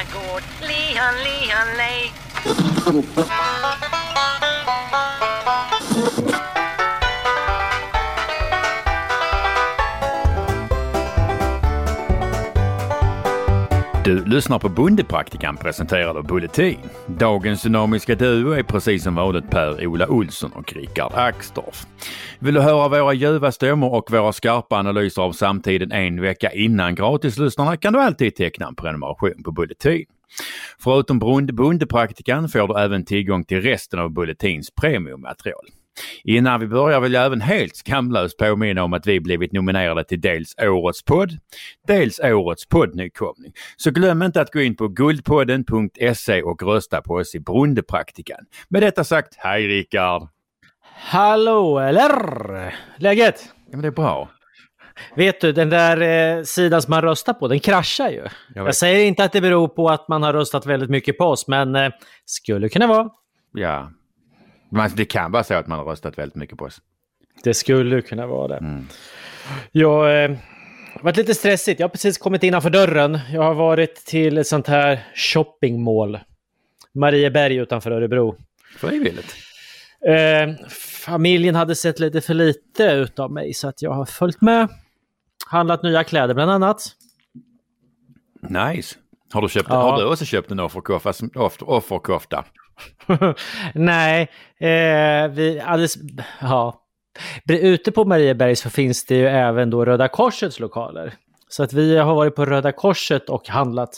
my god, Leon, Leon, Lee. lyssnar på Bondepraktikan presenterad av Bulletin. Dagens dynamiska duo är precis som vanligt Per-Ola Olsson och Rickard Axdorff. Vill du höra våra ljuva stämmor och våra skarpa analyser av samtiden en vecka innan gratislyssnarna kan du alltid teckna en prenumeration på Bulletin. Förutom Bondepraktikan får du även tillgång till resten av Bulletins premiummaterial. Innan vi börjar vill jag även helt skamlöst påminna om att vi blivit nominerade till dels Årets podd, dels Årets poddnykomling. Så glöm inte att gå in på guldpodden.se och rösta på oss i Brundepraktikan. Med detta sagt, hej Rickard! Hallå eller? Läget? Ja, men det är bra. Vet du, den där eh, sidan som man röstar på, den kraschar ju. Jag, jag, säger inte att det beror på att man har röstat väldigt mycket på oss, men eh, skulle kunna vara. Ja, men det kan vara så att man har röstat väldigt mycket på oss. Det skulle kunna vara det. Mm. Jag eh, har varit lite stressigt. Jag har precis kommit innanför dörren. Jag har varit till ett sånt här shoppingmål. Marieberg utanför Örebro. Frivilligt? Eh, familjen hade sett lite för lite utav mig så att jag har följt med. Handlat nya kläder bland annat. Nice. Har du, köpt, ja. har du också köpt en offerkofta? Nej, eh, vi alldeles, ja. Ute på Marieberg så finns det ju även då Röda Korsets lokaler. Så att vi har varit på Röda Korset och handlat.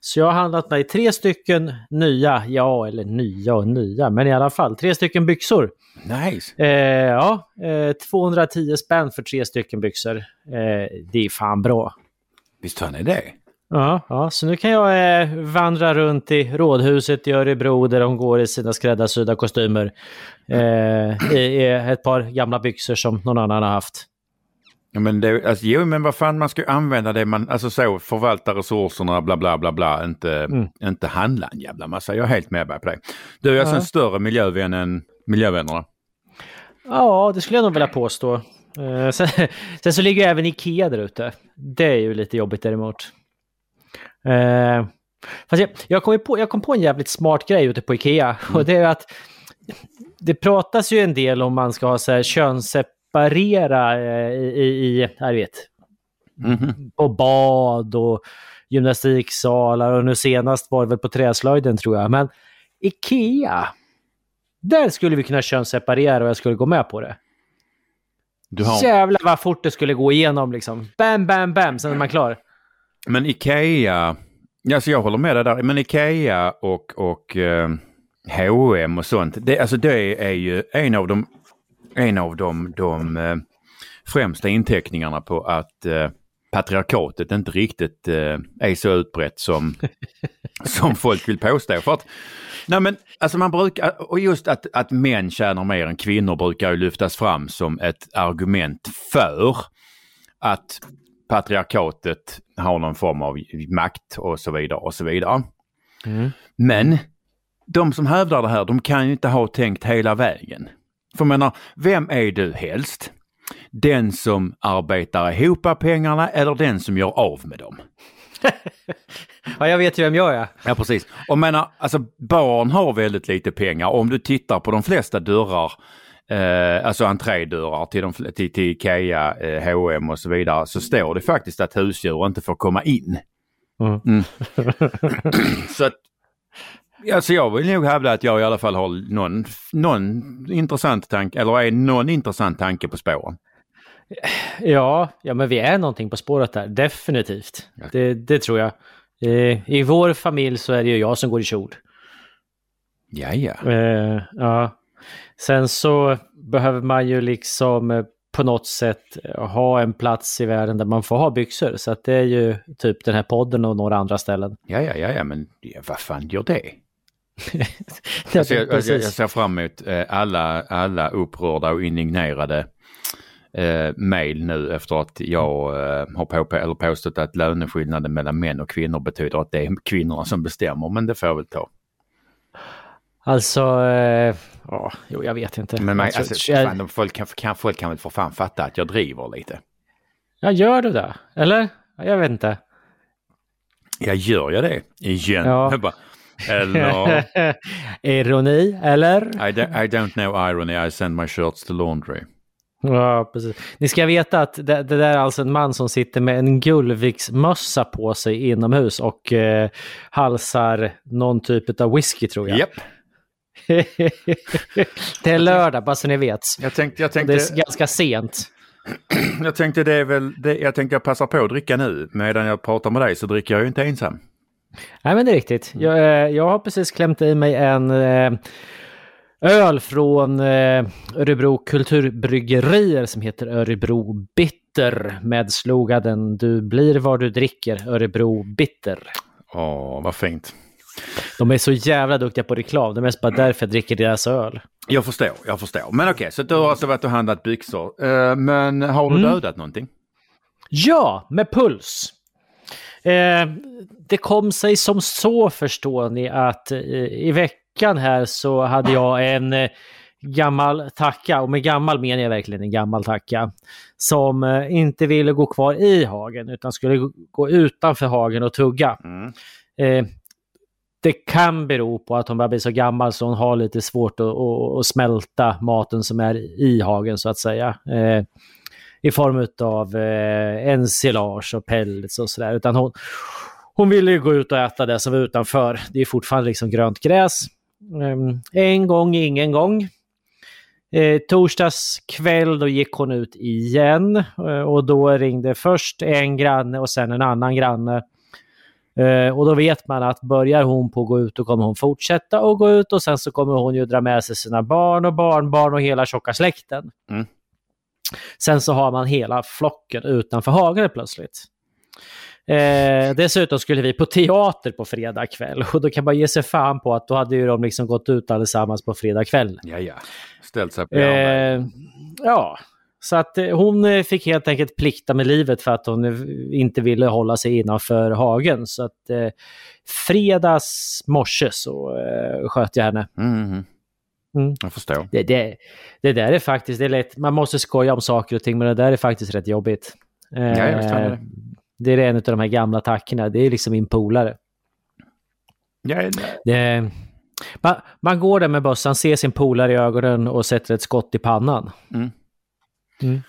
Så jag har handlat mig tre stycken nya, ja eller nya och nya, men i alla fall tre stycken byxor. Nice! Eh, ja, eh, 210 spänn för tre stycken byxor. Eh, det är fan bra. Visst har ni det? Ja, ja, så nu kan jag eh, vandra runt i rådhuset i Örebro där de går i sina skräddarsydda kostymer. Eh, i, i, ett par gamla byxor som någon annan har haft. Ja, men det, alltså, jo, men vad fan, man ska använda det man, alltså så, förvalta resurserna, bla bla bla bla, inte, mm. inte handla en jävla massa. Jag är helt med på det. Du är alltså ja. en större miljövän än miljövännerna? Ja, det skulle jag nog vilja påstå. Eh, sen, sen, så ligger även Ikea där ute. Det är ju lite jobbigt däremot. Eh, fast jag, jag, kom på, jag kom på en jävligt smart grej ute på Ikea. Mm. Och det är att det pratas ju en del om man ska ha så här könsseparera eh, i, i, jag vet, mm. på bad och gymnastiksalar och nu senast var det väl på träslöjden tror jag. Men Ikea, där skulle vi kunna könsseparera och jag skulle gå med på det. Du har... Jävlar vad fort det skulle gå igenom liksom. Bam, bam, bam, sen är man klar. Men Ikea, alltså jag håller med dig där, men Ikea och, och eh, H&M och sånt, det, alltså det är ju en av de, en av de, de eh, främsta inteckningarna på att eh, patriarkatet inte riktigt eh, är så utbrett som, som folk vill påstå. För att, nej men, alltså man brukar, och just att, att män tjänar mer än kvinnor brukar ju lyftas fram som ett argument för att patriarkatet har någon form av makt och så vidare och så vidare. Mm. Men de som hävdar det här, de kan ju inte ha tänkt hela vägen. För menar, vem är du helst? Den som arbetar ihop pengarna eller den som gör av med dem? ja, jag vet ju vem jag är. Ja, precis. Och menar, alltså barn har väldigt lite pengar. Om du tittar på de flesta dörrar eh, alltså entrédörrar till, de, till, till Ikea, eh, H&M och så vidare så står det faktiskt att husdjur inte får komma in. Mm. Mm. så att, alltså jag vill nog hävda att jag i alla fall har någon, någon intressant tanke, eller är någon intressant tanke på spåren. Ja, ja men vi är någonting på spåret där, definitivt. Ja. Det, det, tror jag. I, I vår familj så är det ju jag som går i kjol. Ja, ja. Eh, ja. Sen så behöver man ju liksom eh, på något sätt eh, ha en plats i världen där man får ha byxor. Så att det är ju typ den här podden och några andra ställen. Ja, ja, ja, ja men vad fan gör det? jag, jag, jag, ser fram emot eh, alla, alla upprörda och indignerade eh, mail nu efter att jag eh, har på, eller påstått att löneskillnaden mellan män och kvinnor betyder att det är kvinnorna som bestämmer. Men det får jag väl ta. Alltså, eh, ja, jo, jag vet inte. Men man, alltså, alltså, fan, folk, kan, kan, folk kan väl för fan fatta att jag driver lite? Ja, gör du det? Eller? Jag vet inte. Jag gör jag det igen? Ja. Jag bara, eller? Ironi, eller? I, don't, I don't know irony, I send my shirts to laundry. Ja, precis. Ni ska veta att det, det där är alltså en man som sitter med en Gullviksmössa på sig inomhus och eh, halsar någon typ av whisky tror jag. Japp. det är lördag, bara så ni vet. Jag tänkte, jag tänkte, det är ganska sent. jag tänkte det är väl, det, jag tänkte jag passar på att dricka nu. Medan jag pratar med dig så dricker jag ju inte ensam. Nej, men det är riktigt. Jag, eh, jag har precis klämt i mig en eh, öl från eh, Örebro Kulturbryggerier som heter Örebro Bitter med sloganen Du blir vad du dricker, Örebro Bitter. Åh, vad fint. De är så jävla duktiga på reklam. Det är mest bara därför jag dricker deras öl. Jag förstår, jag förstår. Men okej, så du har alltså varit och handlat byxor. Eh, men har du Mm. dödat någonting? Ja, med puls. Eh, det kom sig som så förstår ni att eh, i veckan här så hade jag en eh, gammal tacka, och med gammal menar jag verkligen en gammal tacka, som inte ville gå kvar i hagen utan skulle gå- gå utanför hagen och tugga. Mm. Det kan bero på att hon börjar bli så gammal så hon har lite svårt att, att, att smälta maten som är i hagen så att säga. Eh, I form av eh, ensilage och pellets och sådär. Utan hon, hon ville ju gå ut och äta det som var utanför. Det är fortfarande liksom grönt gräs. Eh, en gång, ingen gång. Eh, torsdags kväll då gick hon ut igen eh, och då ringde först en granne och sen en annan granne. Eh, och då vet man att börjar hon på att gå ut då kommer hon fortsätta att gå ut och sen så kommer hon ju dra med sig sina barn och barnbarn och hela tjocka släkten. Mm. Sen så har man hela flocken utanför hagen plötsligt. Eh, dessutom skulle vi på teater på fredag kväll och då kan man ge sig fan på att då hade ju de liksom gått ut allesammans på fredag kväll. Ja, ja. Ställt sig på. Eh, ja, så att eh, hon eh, fick helt enkelt plikta med livet för att hon eh, inte ville hålla sig innanför hagen. Så att eh, fredags morse så eh, sköt jag henne. Mm, mm. Mm. Jag förstår. Det, det, det där är faktiskt, det är lätt, man måste skoja om saker och ting men det där är faktiskt rätt jobbigt. Eh, Ja, jag förstår det. det är en av de här gamla attackerna, det är liksom min polare. Ja, Det, man, man går där med bössan, ser sin polare i ögonen och sätter ett skott i pannan. Mm. Mm.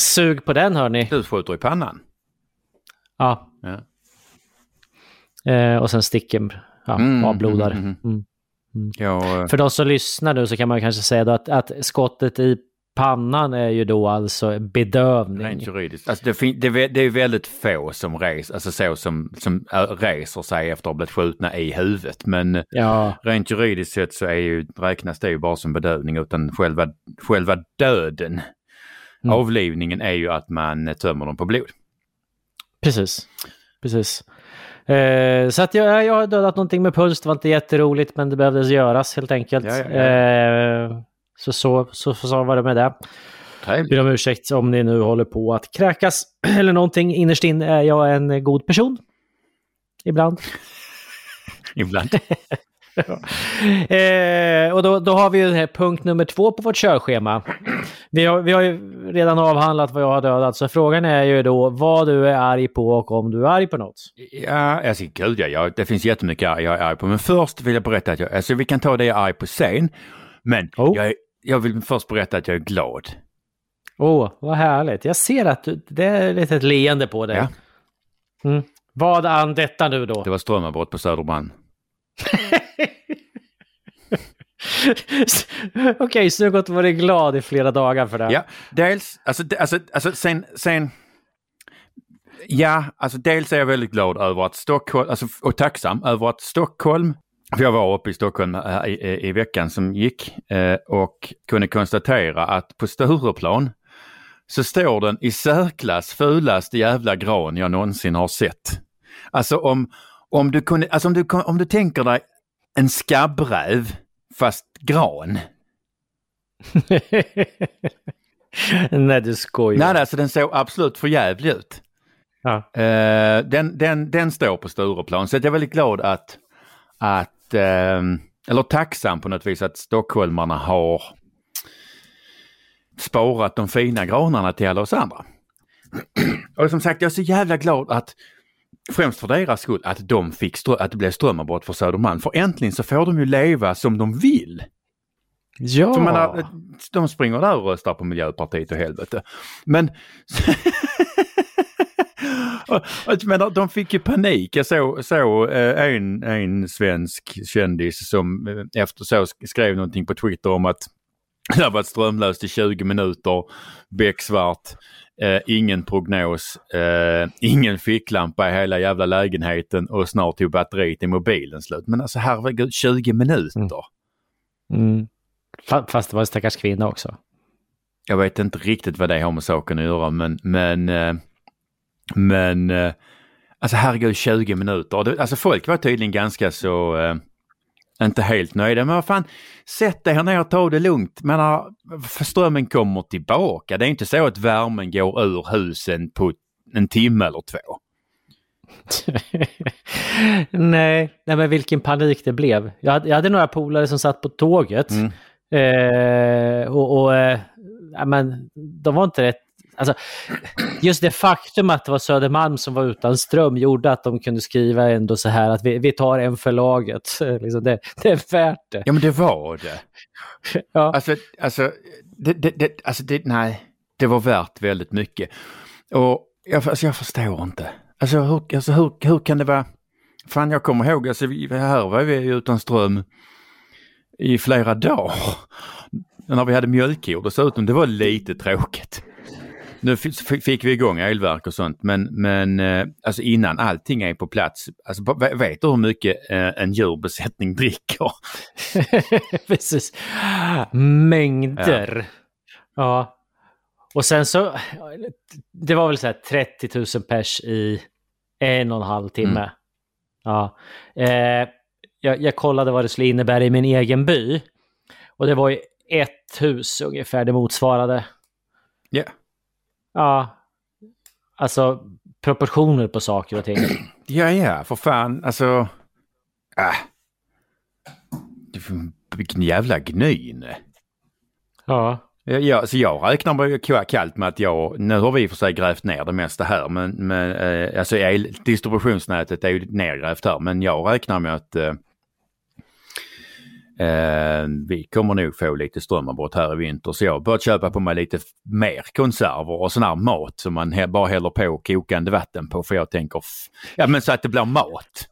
Sug på den hörni. du skjuter i pannan. Ja. Ja. Eh, och sen sticker ja, Mm, avblodar. mm, mm, Mm. Jag, eh, För de som lyssnar nu så kan man kanske säga då att, att skottet i pannan är ju då alltså bedövning. Rent juridiskt. Alltså det, fin- det, det är väldigt få som reser, alltså så som, som äh, reser sig efter att ha blivit skjutna i huvudet. Men Ja, rent juridiskt sett så är ju, räknas det ju bara som bedövning utan själva, själva döden, Mm. avlivningen är ju att man tömmer dem på blod. precis. Precis. Eh, så att jag, jag har dödat någonting med puls. Det var inte jätteroligt men det behövdes göras helt enkelt. Ja, ja, ja. Eh, så, så, så, så var det med det. Ber om ursäkt om ni nu håller på att kräkas eller någonting. Innerst inne är jag en god person. Ibland. Ibland. eh, och då, då har vi ju den här punkt nummer två på vårt körschema. Vi har, vi har ju redan avhandlat vad jag har dödat, så frågan är ju då vad du är arg på och om du är arg på något. Ja, alltså gud ja, jag, det finns jättemycket jag är arg på. Men först vill jag berätta att jag, alltså vi kan ta det jag är arg på sen. Men Oh. jag, är- jag vill först berätta att jag är glad. Åh, oh, vad härligt. Jag ser att du, det är ett litet leende på dig. Ja. Mm. Vad an detta nu då? Det var strömavbrott på Söderbrand. Okej, så du har gått och varit glad i flera dagar för det? Ja, dels, alltså, alltså, alltså sen, sen, ja, alltså dels är jag väldigt glad över att Stockholm, alltså, och tacksam över att Stockholm, för jag var uppe i Stockholm här i, i, i veckan som gick eh, och kunde konstatera att på Stureplan så står den i särklass fulaste jävla gran jag någonsin har sett. Alltså om, om du kunde, alltså om du, om du tänker dig en skabbräv fast gran. Nej, du skojar. Nej, alltså den såg absolut för jävlig ut. Ja. Eh, den, den, den står på Stureplan så jag är väldigt glad att, att ehm, eller tacksam på något vis att stockholmarna har sparat de fina granarna till alla oss andra. Och som sagt, jag är så jävla glad att främst för deras skull, att, de fick att det blev strömavbrott för Södermalm. För äntligen så får de ju leva som de vill. Ja! Menar, de springer där och röstar på Miljöpartiet och helvete. Men... Menar, de fick ju panik. Jag såg så, eh, en, en svensk kändis som eh, efter så sk- skrev någonting på Twitter om att det har varit strömlöst i 20 minuter, becksvart, eh, ingen prognos, eh, ingen ficklampa i hela jävla lägenheten och snart tog batteriet i mobilen slut. Men alltså herregud, 20 minuter. Mm. Fa- Fast det var en stackars kvinna också. Jag vet inte riktigt vad det har med saken att göra men, men, eh, men eh, alltså herregud 20 minuter. Alltså folk var tydligen ganska så eh, inte helt nöjda. Men vad fan, sätt dig här ner och ta det lugnt. Men för strömmen kommer tillbaka. Det är inte så att värmen går ur husen på en timme eller två. nej, nej, men vilken panik det blev. Jag hade, jag hade några polare som satt på tåget. Mm. Eh, och och eh, men, de var inte rätt... Alltså, just det faktum att det var Södermalm som var utan ström gjorde att de kunde skriva ändå så här att vi, vi tar en för laget. liksom det, det är värt det. Ja men det var det. Ja. Alltså, alltså, det, det, det, alltså det, nej, det var värt väldigt mycket. Och jag, alltså, jag förstår inte. Alltså, hur, alltså hur, hur kan det vara? Fan jag kommer ihåg, alltså, vi, här var vi utan ström i flera dagar. När vi hade mjölkkor dessutom, det var lite tråkigt. Nu fick vi igång elverk och sånt men, men eh, alltså innan allting är på plats, alltså, vet du hur mycket eh, en djurbesättning dricker? Precis. Mängder. Ja. Och sen så, det var väl så här 30 000 pers i en och en halv timme. Mm. Ja. Eh, jag, jag kollade vad det skulle innebära i min egen by. Och det var ju ett hus ungefär det motsvarade. Ja. Ja. Alltså proportioner på saker och ting. Ja, ja, för fan. Alltså... Äh. Vilken jävla gnyne. Ja. Ja, alltså jag räknar med kallt med att jag, nu har vi i för sig grävt ner det mesta här, men, men eh, alltså el, distributionsnätet är ju nergrävt här, men jag räknar med att eh, vi kommer nog få lite strömavbrott här i vinter. Så jag har börjat köpa på mig lite mer konserver och sån här mat som man bara häller på kokande vatten på för jag tänker, ja men så att det blir mat.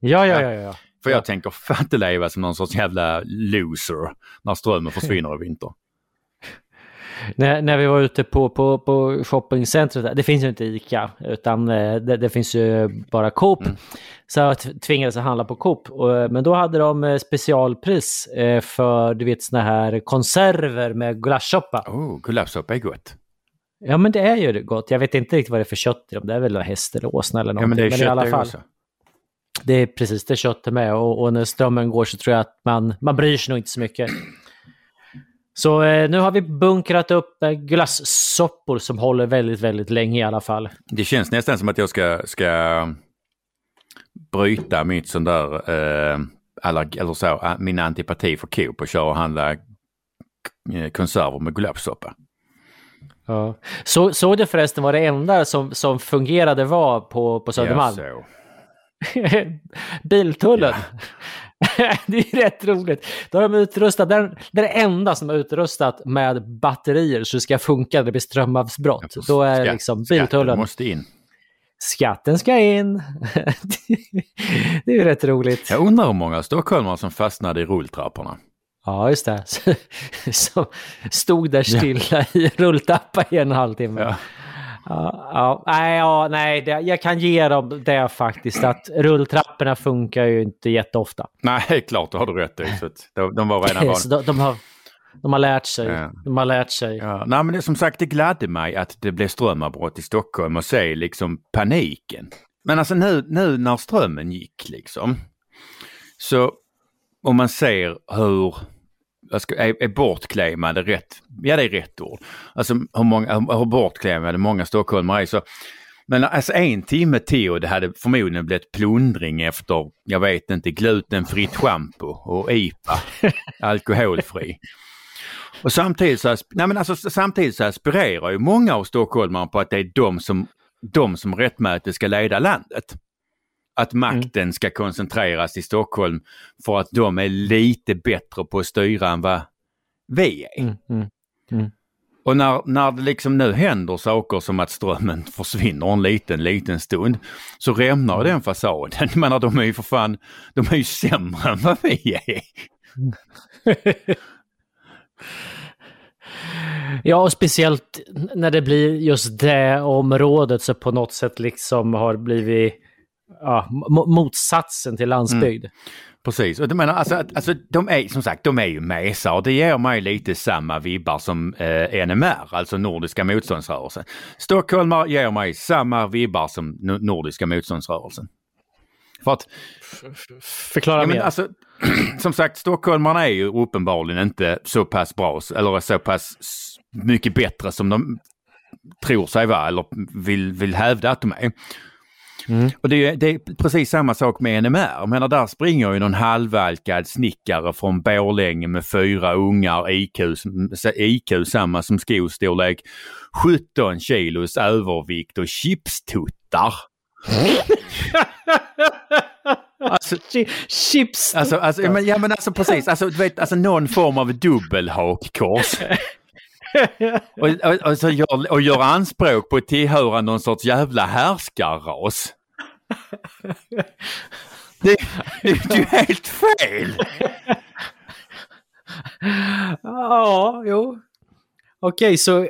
Ja, ja, ja, ja. För Ja. jag tänker fan inte leva som någon sorts jävla loser när strömmen försvinner i vinter. När, när vi var ute på, på, på shoppingcentret, det finns ju inte ICA, utan eh, det, det finns ju bara Coop. Mm. Så jag tvingades att handla på Coop. Eh, men då hade de eh, specialpris för, du vet, såna här konserver med gulaschsoppa. Oh, gulaschsoppa är gott. Ja, men det är ju gott. Jag vet inte riktigt vad det är för kött i dem. Det är väl häst eller åsna eller Ja någonting. men det är i kött alla det fall. Det är precis det är köttet med och, och när strömmen går så tror jag att man, man bryr sig nog inte så mycket. Så eh, nu har vi bunkrat upp eh, glassoppor som håller väldigt, väldigt länge i alla fall. Det känns nästan som att jag ska, ska bryta mitt sån där, eh, allerg, eller så, min antipati för Coop och köra och handla eh, konserver med gulaschsoppa. Ja. Så, såg du förresten vad det enda som, som fungerade var på, på Södermalm? Ja, så. Biltullen. det är rätt roligt. Då har de utrustat, det är det enda som är utrustat med batterier så det ska funka när det blir strömavbrott. Då är Skatt- liksom skatten biltullen. måste in. Skatten ska in. det är ju rätt roligt. Jag undrar hur många stockholmare som fastnade i rulltrapporna. Ja, just det. Som stod där stilla i rulltrappa i en halvtimme. Ja. Ja, nej, ja, nej det, jag kan ge dem det faktiskt att rulltrapporna funkar ju inte jätteofta. Nej, klart, det har du rätt i. Så de, de var redan vana. de, de, har, de har lärt sig. Ja. De har lärt sig. Ja, nej men det, som sagt det gladde mig att det blev strömavbrott i Stockholm och se liksom paniken. Men alltså nu, nu när strömmen gick liksom. Så om man ser hur, ska, är, är bortklemade rätt, ja det är rätt ord. Alltså hur, många, hur, bortklemade många stockholmare är så. Men alltså en timme till och det hade förmodligen blivit plundring efter, jag vet inte, glutenfritt schampo och IPA, alkoholfri. Och samtidigt så, nej men alltså, samtidigt så aspirerar ju många av stockholmarna på att det är de som de som rättmätigt ska leda landet. Att makten ska koncentreras i Stockholm för att de är lite bättre på att styra än vad vi är. Mm, mm. Och när, när det liksom nu händer saker som att strömmen försvinner en liten, liten stund så rämnar den fasaden. Jag menar de är ju för fan, de är ju sämre än vad vi är. Ja, och speciellt när det blir just det området så på något sätt liksom har blivit ja, mo- motsatsen till landsbygd. Precis, och menar alltså, alltså de är som sagt, de är ju mesar och det ger mig lite samma vibbar som eh, NMR, alltså Nordiska motståndsrörelsen. Stockholmar ger mig samma vibbar som no- Nordiska motståndsrörelsen. För att, Förklara ja, mer. alltså, som sagt, stockholmarna är ju uppenbarligen inte så pass bra, eller så pass mycket bättre som de tror sig vara eller vill, vill hävda att de är. Mm. Och det är, det är precis samma sak med NMR. Jag menar, där springer ju någon halvalkad snickare från Borlänge med fyra ungar, IQ, IQ samma som skostorlek, 17 kilos övervikt och chipstuttar. alltså, Chi- Chips! Alltså, alltså, men, ja men alltså precis, alltså, du vet, alltså någon form av dubbelhakkors. Och, och, och, så gör, och gör anspråk på att tillhöra någon sorts jävla härskarras. Det, det är ju helt fel! ja, jo. Okej, så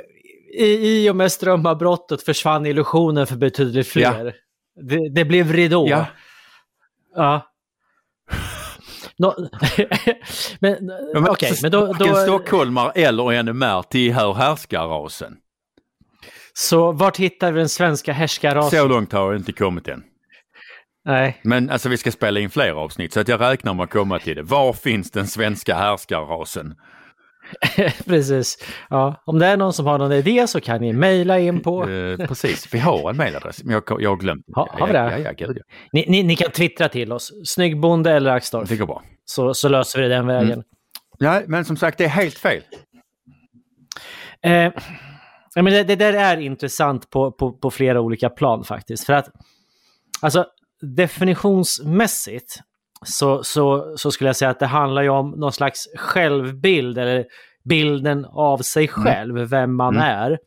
i, i och med strömavbrottet försvann illusionen för betydligt fler. Det, det blev ridå. Ja. Ja. Nå, men men alltså, men då... Då stockholmar eller NMR tillhör härskarrasen. så vart hittar vi den svenska härskarrasen? Så långt har jag inte kommit än. Nej. Men alltså vi ska spela in fler avsnitt så att jag räknar med att komma till det. Var finns den svenska härskarrasen? Precis. Ja, om det är någon som har någon idé så kan ni mejla in på... Eh, precis, vi har en mejladress. Men jag, jag har glömt. Ha- har vi det? Ja, ja, gud ja. Ni, ni, ni kan twittra till oss. Snyggbonde eller Axdorff. Det går bra. Så, så löser vi det den vägen. Nej, men som sagt det är helt fel. Eh, men det, det där är intressant på, på, på flera olika plan faktiskt. För att alltså definitionsmässigt så, så, så skulle jag säga att det handlar ju om någon slags självbild eller bilden av sig själv, vem man Mm. är.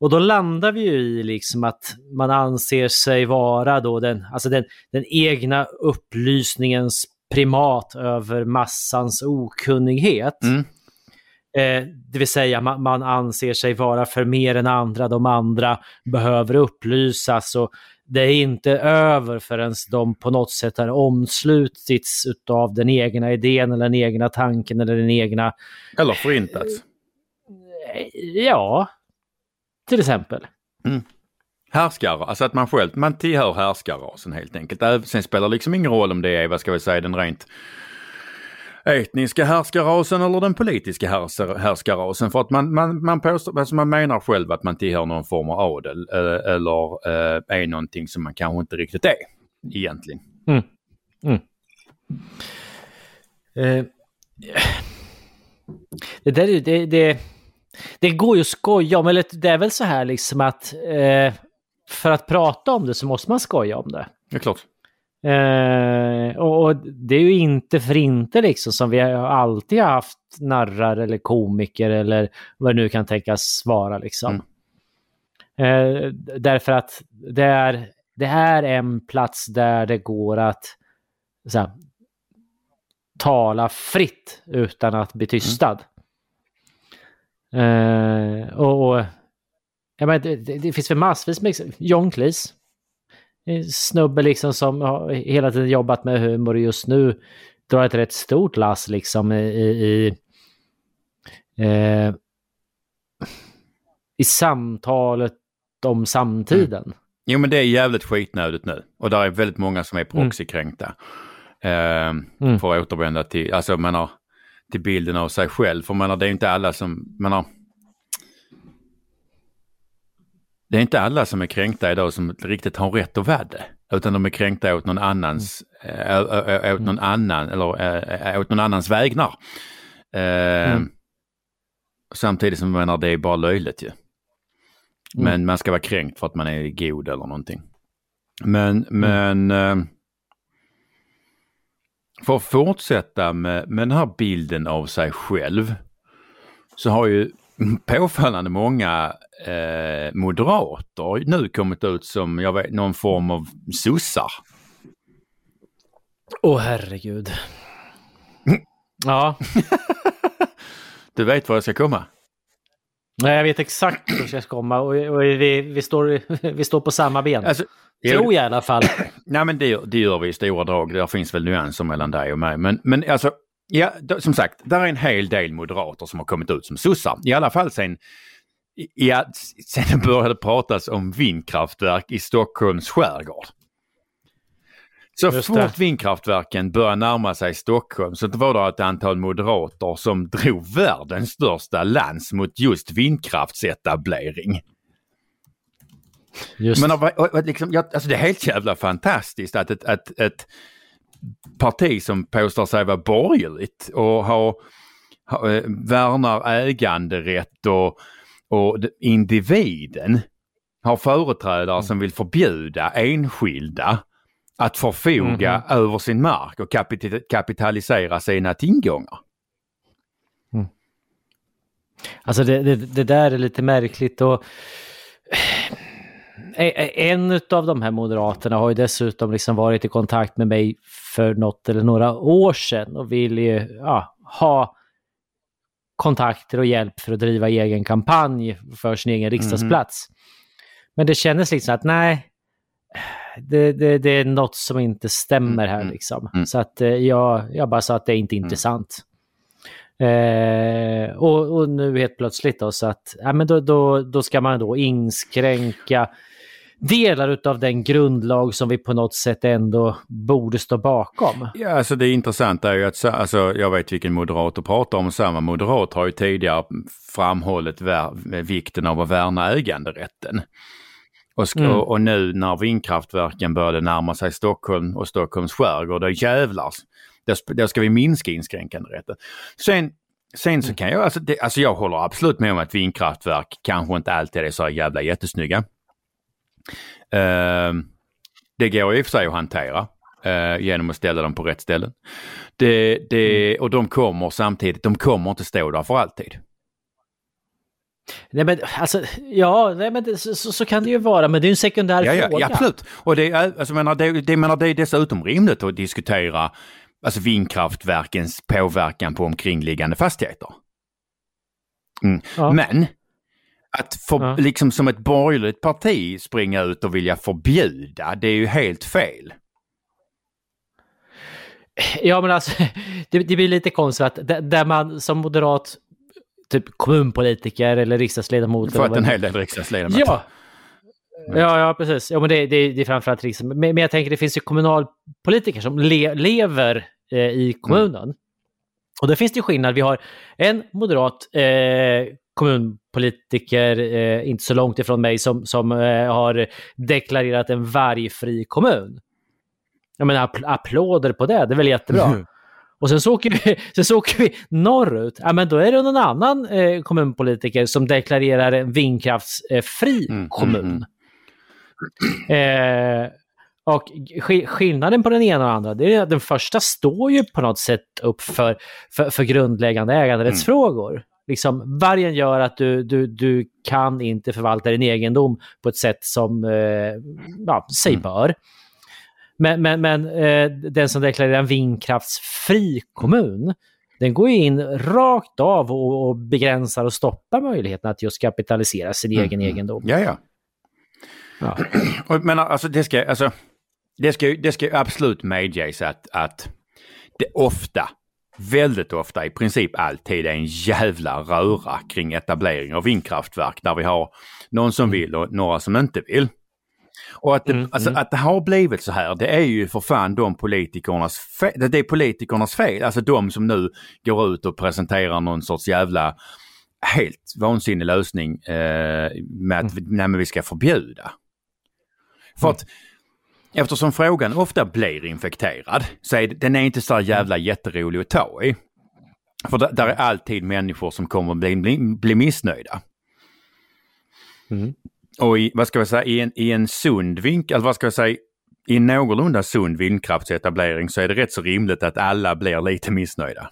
Och då landar vi ju i liksom att man anser sig vara då den, alltså den, den egna upplysningens primat över massans okunnighet. Mm. Eh, det vill säga man, man anser sig vara för mer än andra, de andra behöver upplysas och det är inte över förrän de på något sätt har omslutits av den egna idén eller den egna tanken eller den egna, Eller förintats. eh, ja, till exempel. Härskare, alltså att man själv, man tillhör härskarrasen helt enkelt. Sen spelar det liksom ingen roll om det är, vad ska vi säga, den rent etniska härskarrasen eller den politiska härskarrasen. För att man, man, man, påstår, alltså man menar själv att man tillhör någon form av adel eh, eller eh, är någonting som man kanske inte riktigt är egentligen. Mm. Mm. Eh, det där är det, det, det går ju att skoja om, eller det är väl så här liksom att eh, för att prata om det så måste man skoja om det. Det är klart. Eh, och, och det är ju inte för inte liksom som vi har alltid haft narrar eller komiker eller vad det nu kan tänkas vara liksom. Eh, därför att det är, det är en plats där det går att här, tala fritt utan att bli tystad. Eh, och, och jag menar, det, det, finns väl massvis med John Cleese. En Snubbe liksom som har hela tiden jobbat med humor och just nu drar ett rätt stort lass liksom i, i, i, eh, i samtalet om samtiden. Jo men det är jävligt skitnödigt nu och där är väldigt många som är proxykränkta. Eh, Mm. För att återvända till, alltså jag menar, till bilden av sig själv. För jag menar, det är inte alla som, jag menar, det är inte alla som är kränkta idag som riktigt har rätt att vara det. Utan de är kränkta åt någon annans, äh, äh, åt någon annan, eller äh, åt någon annans vägnar. Eh, Mm. Samtidigt som jag menar det är bara löjligt ju. Men man ska vara kränkt för att man är god eller någonting. Men, men eh, för att fortsätta med, med den här bilden av sig själv så har ju påfallande många eh, moderater nu kommit ut som jag vet, någon form av sossar. Åh herregud. Ja, Du vet var jag ska komma? nej, jag vet exakt hur jag ska komma och, och vi, vi, står, vi står på samma ben. Alltså, Tror jag i alla fall. Nej men det, det gör vi i stora drag. Där finns väl nyanser mellan dig och mig. Men, men alltså, ja, då, som sagt, där är en hel del moderater som har kommit ut som sossar. I alla fall sen, ja, sen det började pratas om vindkraftverk i Stockholms skärgård. Så Just fort det. vindkraftverken började närma sig Stockholm så det var det ett antal moderater som drog världens största lans mot just vindkraftsetablering. Just. Men liksom, alltså det är helt jävla fantastiskt att ett, ett, ett parti som påstår sig vara borgerligt och har, har, eh, värnar äganderätt och, och individen har företrädare som vill förbjuda enskilda att förfoga över sin mark och kapita- kapitalisera sina tillgångar. Alltså det, det, det där är lite märkligt och en av de här moderaterna har ju dessutom liksom varit i kontakt med mig för något eller några år sedan och vill ju ja, ha kontakter och hjälp för att driva egen kampanj för sin egen riksdagsplats. Men det kändes liksom att nej, det, det, det är något som inte stämmer här Mm, liksom. mm. Så att eh, jag, jag bara sa att det är inte intressant. Eh, och, och nu helt plötsligt då så att ja, men då, då, då ska man då inskränka delar av den grundlag som vi på något sätt ändå borde stå bakom. Ja, alltså det intressanta är ju att, alltså, jag vet vilken moderat du pratar om, samma moderat har ju tidigare framhållit vikten av att värna äganderätten. Och, Mm. och nu när vindkraftverken började närma sig Stockholm och Stockholms skärgård, då jävlar, då, då ska vi minska inskränkanderätten. Sen, sen så kan jag, alltså, det, alltså jag håller absolut med om att vindkraftverk kanske inte alltid är så jävla jättesnygga. Ehm, det går i och för sig att hantera eh, genom att ställa dem på rätt ställen. Det, det, och de kommer samtidigt, de kommer inte stå där för alltid. Nej men alltså, ja, nej, men så, så kan det ju vara, men det är en sekundär Ja, ja, fråga. ja, absolut. Och det, är, alltså, menar, det, det, menar, det är dessutom rimligt att diskutera alltså, vindkraftverkens påverkan på omkringliggande fastigheter. Mm. Ja. Men att för, Ja. liksom som ett borgerligt parti springa ut och vilja förbjuda, det är ju helt fel. Ja, men alltså, det, det blir lite konstigt att där, man som moderat typ kommunpolitiker eller riksdagsledamot... För att en hel del riksdagsledamöter. Ja! Ja, ja, precis. Ja, men det, det, det är framförallt riksdagen. Men, men jag tänker det finns ju kommunalpolitiker som le, lever i kommunen. Och då finns det skillnad. Vi har en moderat eh, kommunpolitiker, eh, inte så långt ifrån mig, som, som eh, har deklarerat en vargfri kommun. Jag menar, app- applåder på det, det är väl jättebra. Och sen så åker vi, sen så åker vi norrut. Ja, men då är det någon annan eh, kommunpolitiker som deklarerar en vindkraftsfri Mm, kommun. mm, Eh, och sk- skillnaden på den ena och den andra, det är att den första står ju på något sätt upp för, för, för grundläggande äganderättsfrågor. Liksom, vargen gör att du, du, du kan inte förvalta din egendom på ett sätt som eh, ja, sig Mm. bör. Men, men, men eh, den som deklarerar en vindkraftsfri kommun, den går in rakt av och, och begränsar och stoppar möjligheten att just kapitalisera sin egen mm. egendom. Ja, ja. Ja. Men alltså det ska, alltså, det ska, det ska absolut medges att, att det ofta, väldigt ofta, i princip alltid är en jävla röra kring etablering av vindkraftverk där vi har någon som vill och några som inte vill. Och att det, Mm, alltså, mm. att det har blivit så här, det är ju för fan de politikernas fel. Det är politikernas fel, alltså de som nu går ut och presenterar någon sorts jävla helt vansinnig lösning eh, med att vi, nej, men vi ska förbjuda. För att eftersom frågan ofta blir infekterad så är den är inte så jävla jätterolig att ta i. För där, där är alltid människor som kommer bli, bli, bli missnöjda. Mm. och i, vad ska jag säga, i en, i en sund vinkel, alltså vad ska jag säga, i en någorlunda sund vindkraftsetablering så är det rätt så rimligt att alla blir lite missnöjda.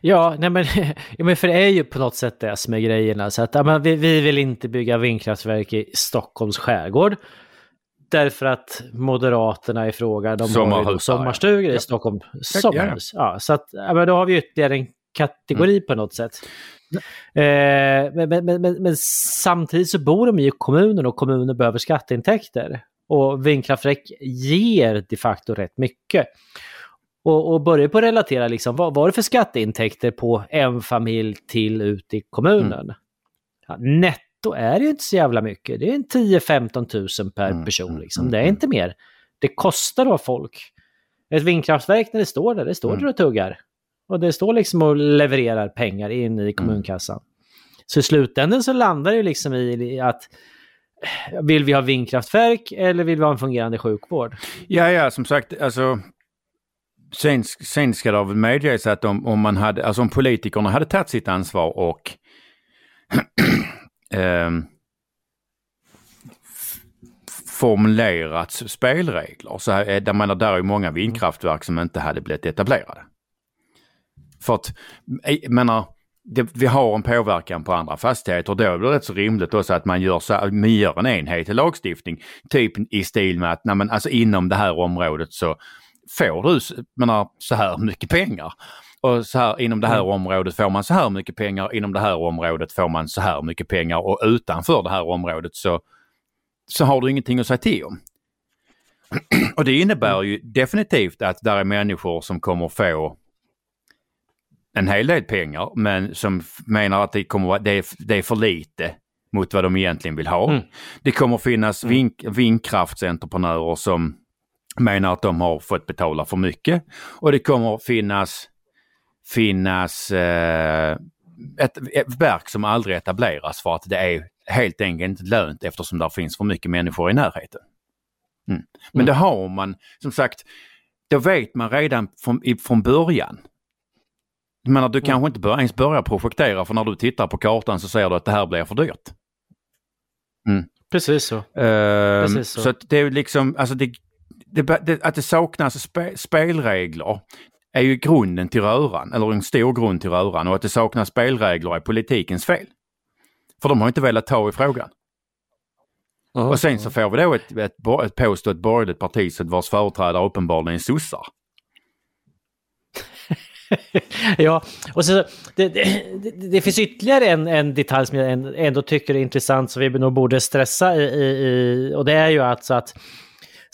Ja, nej men, ja, men för det är ju på något sätt det som är grejerna. Så att, ja, men vi, vi vill inte bygga vindkraftverk i Stockholms skärgård. Därför att Moderaterna i fråga, de har ju sommarstugor ja. i Stockholm. Sommarhus. Ja, så att, men då har vi ytterligare en kategori mm. på något sätt. Eh, men, men, men, men, samtidigt så bor de i kommunen och kommunen behöver skatteintäkter. Och vindkraftverk ger de facto rätt mycket. Och, och börja på att relatera, liksom, vad var det för skatteintäkter på en familj till ut i kommunen? Mm. Ja, netto är det ju inte så jävla mycket. Det är 10-15 000 per mm. person. Mm, liksom. Mm, det är mm. inte mer. Det kostar då folk. Ett vindkraftverk när det står där, det står där och tuggar. Och det står liksom och levererar pengar in i kommunkassan. Så i slutändan så landar det liksom i att vill vi ha vindkraftverk eller vill vi ha en fungerande sjukvård? Ja, ja, som sagt, alltså Sen, sen ska det väl medges att om, om, man hade, alltså om politikerna hade tagit sitt ansvar och eh, formulerats spelregler. Så här, eh, där, menar, där är många vindkraftverk som inte hade blivit etablerade. För att, eh, jag menar, det, vi har en påverkan på andra fastigheter. och Då är det rätt så rimligt också att man gör, så, man gör en enhetlig lagstiftning. Typ i stil med att nej, men, alltså inom det här området så får du menar, så här mycket pengar. Och så här, inom det här mm. området får man så här mycket pengar, inom det här området får man så här mycket pengar och utanför det här området så, så har du ingenting att säga till om. Och det innebär ju definitivt att där är människor som kommer få en hel del pengar men som menar att det, kommer, det, är, det är för lite mot vad de egentligen vill ha. Mm. Det kommer finnas mm. vink, vindkraftsentreprenörer som menar att de har fått betala för mycket och det kommer finnas, finnas eh, ett, ett verk som aldrig etableras för att det är helt enkelt inte lönt eftersom det finns för mycket människor i närheten. Mm. Men mm. det har man, som sagt, då vet man redan från, från början. Jag menar, du mm. kanske inte bör, ens börjar projektera för när du tittar på kartan så ser du att det här blir för dyrt. Mm. Precis så. Uh, Precis så. så det är liksom, alltså det, det, det, att det saknas spe, spelregler är ju grunden till röran, eller en stor grund till röran och att det saknas spelregler är politikens fel. För de har inte velat ta i frågan. Oh, och sen så får vi då ett, ett, ett påstått borgerligt parti vars företrädare uppenbarligen är sossar. ja, och så, det, det, det, finns ytterligare en, en detalj som jag ändå tycker är intressant som vi nog borde stressa i, i och det är ju alltså att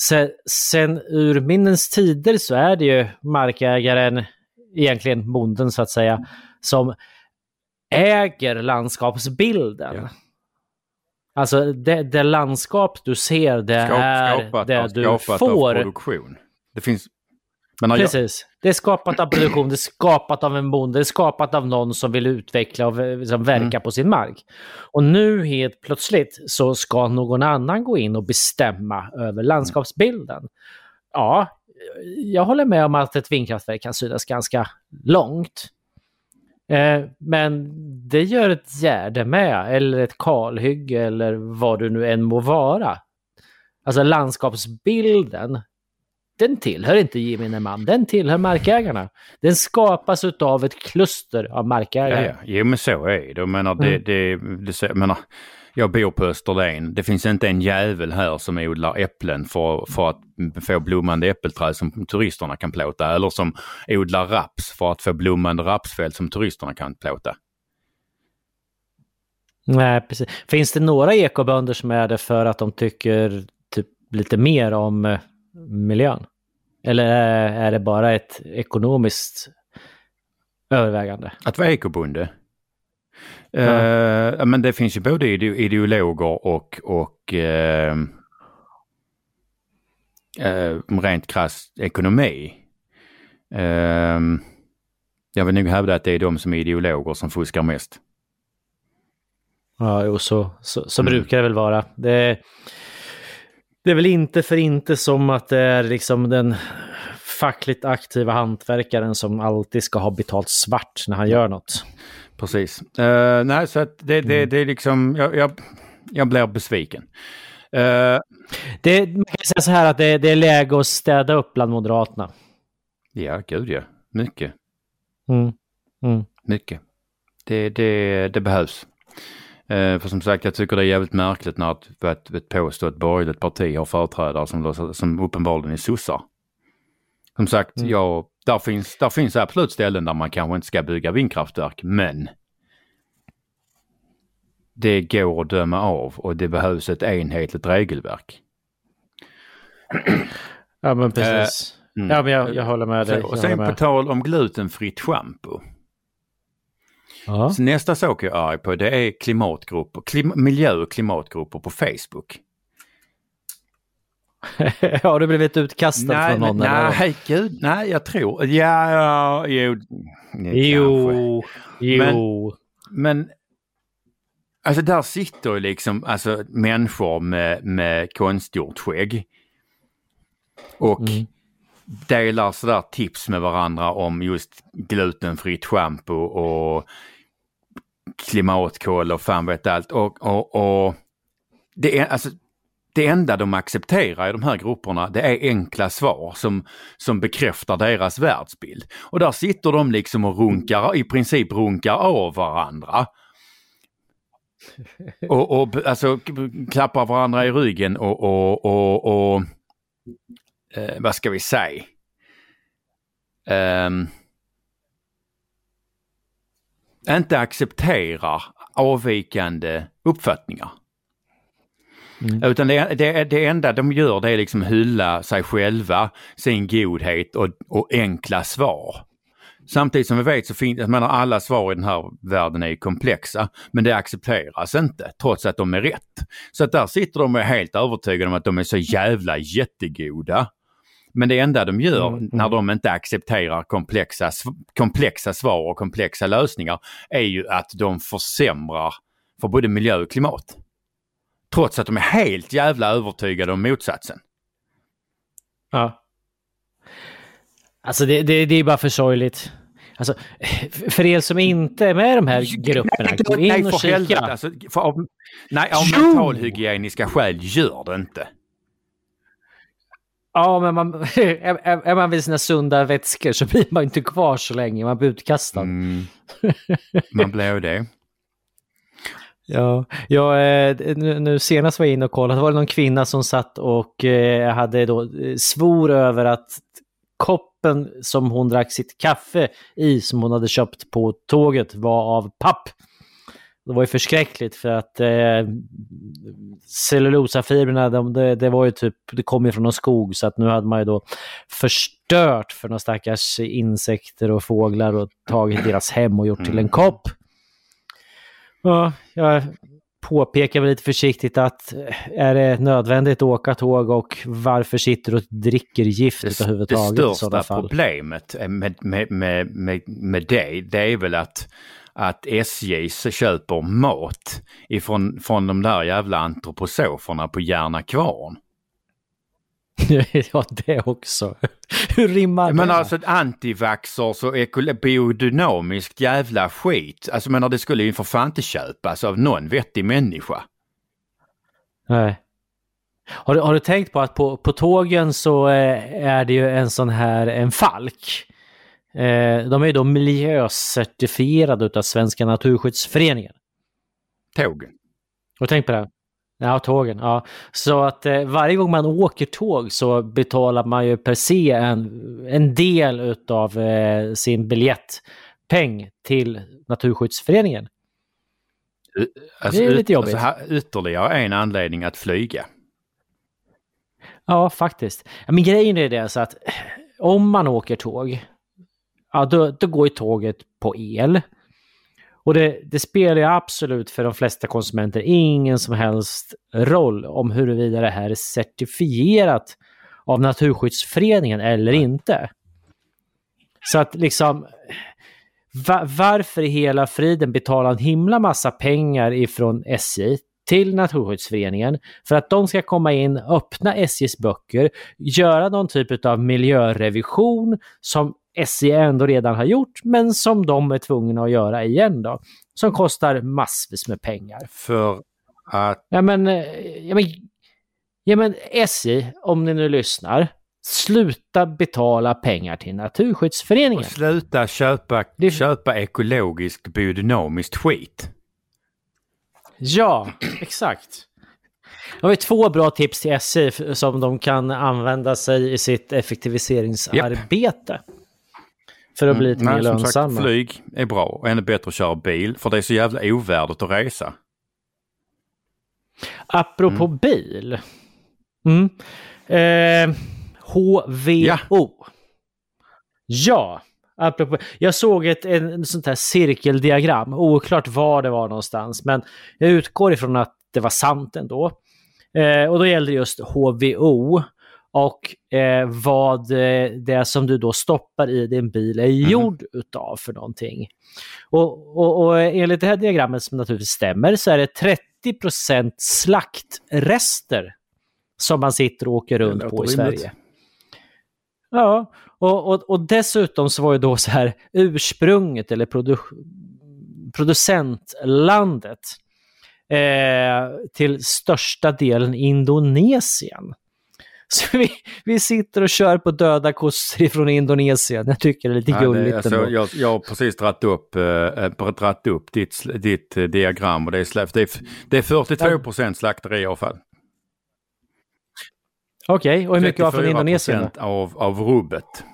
Sen, sen urminnens tider så är det ju markägaren, egentligen bonden så att säga, som äger landskapsbilden. Ja. Alltså det, det, landskap du ser, det Skap, är det du får. Av produktion. Det finns men Precis. Det är skapat av produktion, det är skapat av en bonde, det är skapat av någon som vill utveckla och liksom verka mm. på sin mark. Och nu helt plötsligt så ska någon annan gå in och bestämma över landskapsbilden. Ja, jag håller med om att ett vindkraftverk kan synas ganska långt. Eh, men det gör ett gärde med, eller ett kalhygge eller vad du nu än må vara. Alltså landskapsbilden, den tillhör inte gemene man, den tillhör markägarna. Den skapas av ett kluster av markägare. Ja, ja. Jo, men så är det. Jag menar, det, mm. det, det, det menar, jag bor på Österlen. Det finns inte en jävel här som odlar äpplen för, för att få blommande äppelträd som turisterna kan plåta. Eller som odlar raps för att få blommande rapsfält som turisterna kan plåta. Nej, precis. Finns det några ekobönder som är det för att de tycker typ lite mer om eh, miljön? Eller är det bara ett ekonomiskt övervägande? Att vara ekobonde? Ja. Uh, men det finns ju både ideologer och, och uh, uh, rent krasst ekonomi. Jag vill nog hävda att det är de som är ideologer som fuskar mest. Ja, jo, så, så, så mm. brukar det väl vara. Det, det är väl inte för inte som att det är liksom den fackligt aktiva hantverkaren som alltid ska ha betalt svart när han gör något. Precis. Uh, nej, så att det, det, det är liksom, jag, jag, jag blir besviken. Uh, det, man kan säga så här att det, det, är läge att städa upp bland Moderaterna. Ja, gud ja. Mycket. Mm. Mm. Mycket. Det, det, det behövs. Uh, för som sagt, jag tycker det är jävligt märkligt när ett, ett, ett påstått borgerligt parti har företrädare som, som uppenbarligen är sossar. Som sagt, mm. ja, där, finns, där finns absolut ställen där man kanske inte ska bygga vindkraftverk, men det går att döma av och det behövs ett enhetligt regelverk. Ja men precis. Uh, mm. Ja men jag, jag håller med dig. och sen på tal om glutenfritt schampo. Ja. Så nästa sak jag är arg på det är klimatgrupper, klim, miljö och klimatgrupper på Facebook. Har du blivit utkastad nej, från någon? Nej, nej, gud, nej, jag tror, ja, ja jo, jo, jo. Men, men Alltså där sitter ju liksom alltså, människor med, med konstgjort skägg. Och mm delar sådär tips med varandra om just glutenfritt schampo och klimatkol och fan vet allt. Och, och, och det, är, alltså, det enda de accepterar i de här grupperna det är enkla svar som, som bekräftar deras världsbild. Och där sitter de liksom och runkar, i princip runkar av varandra och, och alltså klappar varandra i ryggen och, och, och, och eh, vad ska vi säga? Um, inte accepterar avvikande uppfattningar. Mm. Utan det, det, det enda de gör det är liksom hylla sig själva, sin godhet och, och enkla svar. Samtidigt som vi vet så finns, jag menar alla svar i den här världen är komplexa, men det accepteras inte trots att de är rätt. Så att där sitter de och är helt övertygade om att de är så jävla jättegoda. Men det enda de gör mm, mm. när de inte accepterar komplexa, komplexa svar och komplexa lösningar är ju att de försämrar för både miljö och klimat. Trots att de är helt jävla övertygade om motsatsen. Ja. Alltså det, det, det är bara för sorgligt. Alltså, för er som inte är med i de här grupperna, gå in nej, och kika. Alltså, för av, nej, av mentalhygieniska skäl, gör det inte. Ja, men man, är, är man vid sina sunda vätskor så blir man inte kvar så länge, man blir utkastad. Mm, man blir det. Ja, ja nu, nu senast var jag inne och kollade, det var någon kvinna som satt och eh, hade då eh, svor över att koppen som hon drack sitt kaffe i, som hon hade köpt på tåget, var av papp. Det var ju förskräckligt för att eh, cellulosafibrerna, de, det, det, var ju typ, det kom ju från någon skog så att nu hade man ju då förstört för några stackars insekter och fåglar och tagit deras hem och gjort till en kopp. Ja, jag påpekar lite försiktigt att eh, är det nödvändigt att åka tåg och varför sitter du och dricker gift det, överhuvudtaget? Det största problemet med, med, med, med, med det, det är väl att att SJ köper mat ifrån från de där jävla antroposoferna på Järna kvarn. ja, det också. Hur rimmar det? Men alltså antivaxxers och biodynamiskt jävla skit. Alltså menar det skulle ju för fan inte köpas av någon vettig människa. Nej. Har du, har du tänkt på att på, på tågen så eh, är det ju en sån här, en falk. Eh, de är ju då miljöcertifierade av Svenska Naturskyddsföreningen. Tågen? Har du tänkt på det? Ja, tågen. Ja. Så att eh, varje gång man åker tåg så betalar man ju per se en, en del utav eh, sin biljettpeng till Naturskyddsföreningen. Alltså, det är lite jobbigt. Alltså, ytterligare en anledning att flyga. Ja, faktiskt. Men grejen är det så att om man åker tåg, ja, då, då går ju tåget på el. Och det, det, spelar ju absolut för de flesta konsumenter ingen som helst roll om huruvida det här är certifierat av Naturskyddsföreningen eller inte. Så att liksom, va, varför i hela friden betala en himla massa pengar ifrån SJ till Naturskyddsföreningen för att de ska komma in, öppna SJs böcker, göra någon typ av miljörevision som SJ ändå redan har gjort, men som de är tvungna att göra igen då. Som kostar massvis med pengar. För att... Ja men, eh, ja men, ja men SJ, om ni nu lyssnar, sluta betala pengar till Naturskyddsföreningen. Och sluta köpa, Det- köpa ekologiskt biodynamiskt skit. Ja, exakt. Då har två bra tips till SJ f- som de kan använda sig i sitt effektiviseringsarbete. För att bli lite mer lönsamma. sagt, flyg är bra och ännu bättre att köra bil för det är så jävla ovärdigt att resa. Apropå bil. Mm. Eh, HVO. Ja. apropå. Jag såg ett en, en sånt här cirkeldiagram, oklart var det var någonstans, men jag utgår ifrån att det var sant ändå. Eh, och då gällde det just HVO och eh, vad eh, det som du då stoppar i din bil är gjord utav för någonting. Och, och, och enligt det här diagrammet som naturligtvis stämmer så är det 30% slaktrester som man sitter och åker runt på i rimligt. Sverige. Ja, och, och, och dessutom så var ju då så här ursprunget eller produ producentlandet eh, till största delen Indonesien. Så vi, vi sitter och kör på döda kossor från Indonesien. Jag tycker det är lite Ja, gulligt alltså, ändå. jag, jag har precis dratt upp, eh, dratt upp ditt, ditt eh, diagram och det är, släppt. det är, det är 42 procent slakteriavfall. Okej, och hur mycket var från 34% Indonesien? då? av, av rubbet.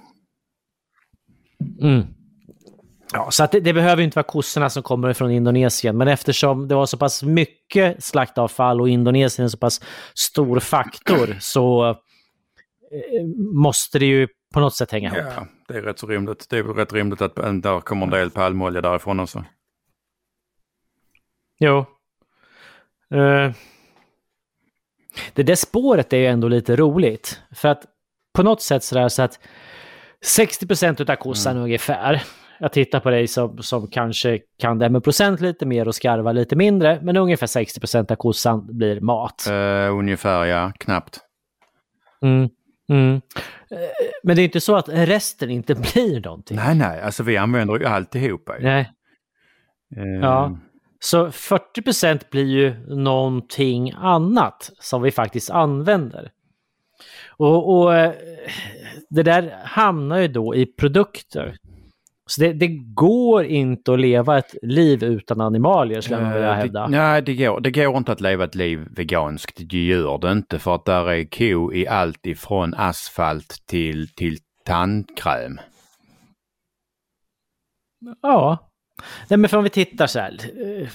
Mm. Ja, så att det, det behöver inte vara kossorna som kommer från Indonesien, men eftersom det var så pass mycket slaktavfall och Indonesien är en så pass stor faktor så eh, måste det ju på något sätt hänga ihop. Ja, det är rätt så rimligt. Det är väl rätt rimligt att eh, där kommer en del palmolja därifrån också. Jo. Eh, det där spåret är ju ändå lite roligt. För att på något sätt sådär så att 60 utav kossan ungefär. Jag tittar på dig som, som kanske kan det med procent lite mer och skarva lite mindre. Men ungefär 60 av kossan blir mat. Uh, ungefär, ja, knappt. Mm. Mm. Eh, Men det är inte så att resten inte blir någonting. Nej, nej, alltså vi använder ju alltihopa. ju. Nej. Eh, Ja. Så 40% blir ju någonting annat som vi faktiskt använder. Och, och eh, det där hamnar ju då i produkter. Så det, det går inte att leva ett liv utan animalier skulle jag vilja Eh, hävda. Det, nej, det går, det går inte att leva ett liv veganskt. Det gör det inte för att där är ko i allt ifrån asfalt till, till tandkräm. Ja. Nej, men för om vi tittar så här. eh,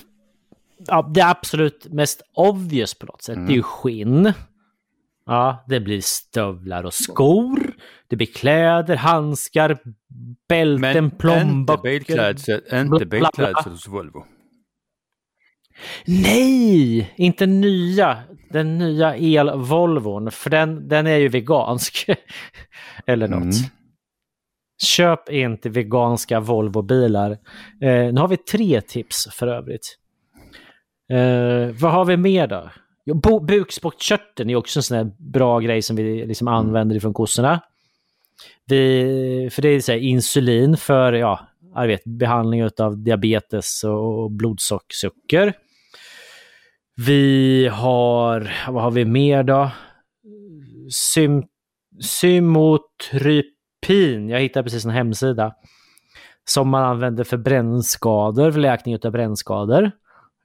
Ja, det absolut mest obvious på något sätt, det är ju skinn. Ja, det blir stövlar och skor. Det blir kläder, handskar, bälten, Men plånböcker. Bla, inte bilklädsel hos Volvo. Nej, inte nya. Den nya el-Volvon, för den, den är ju vegansk. Eller något. Mm. Köp inte veganska Volvo-bilar. Eh, nu har vi tre tips för övrigt. Eh, vad har vi mer då? Jo, Bukspottkörteln är också en sån bra grej som vi liksom använder ifrån kossorna. Vi, för det är så här, insulin för ja, jag vet, behandling av diabetes och blodsockersucker. Vi har, vad har vi mer då? Sym, symotrypin, jag hittade precis en hemsida. Som man använder för brännskador, för läkning av brännskador.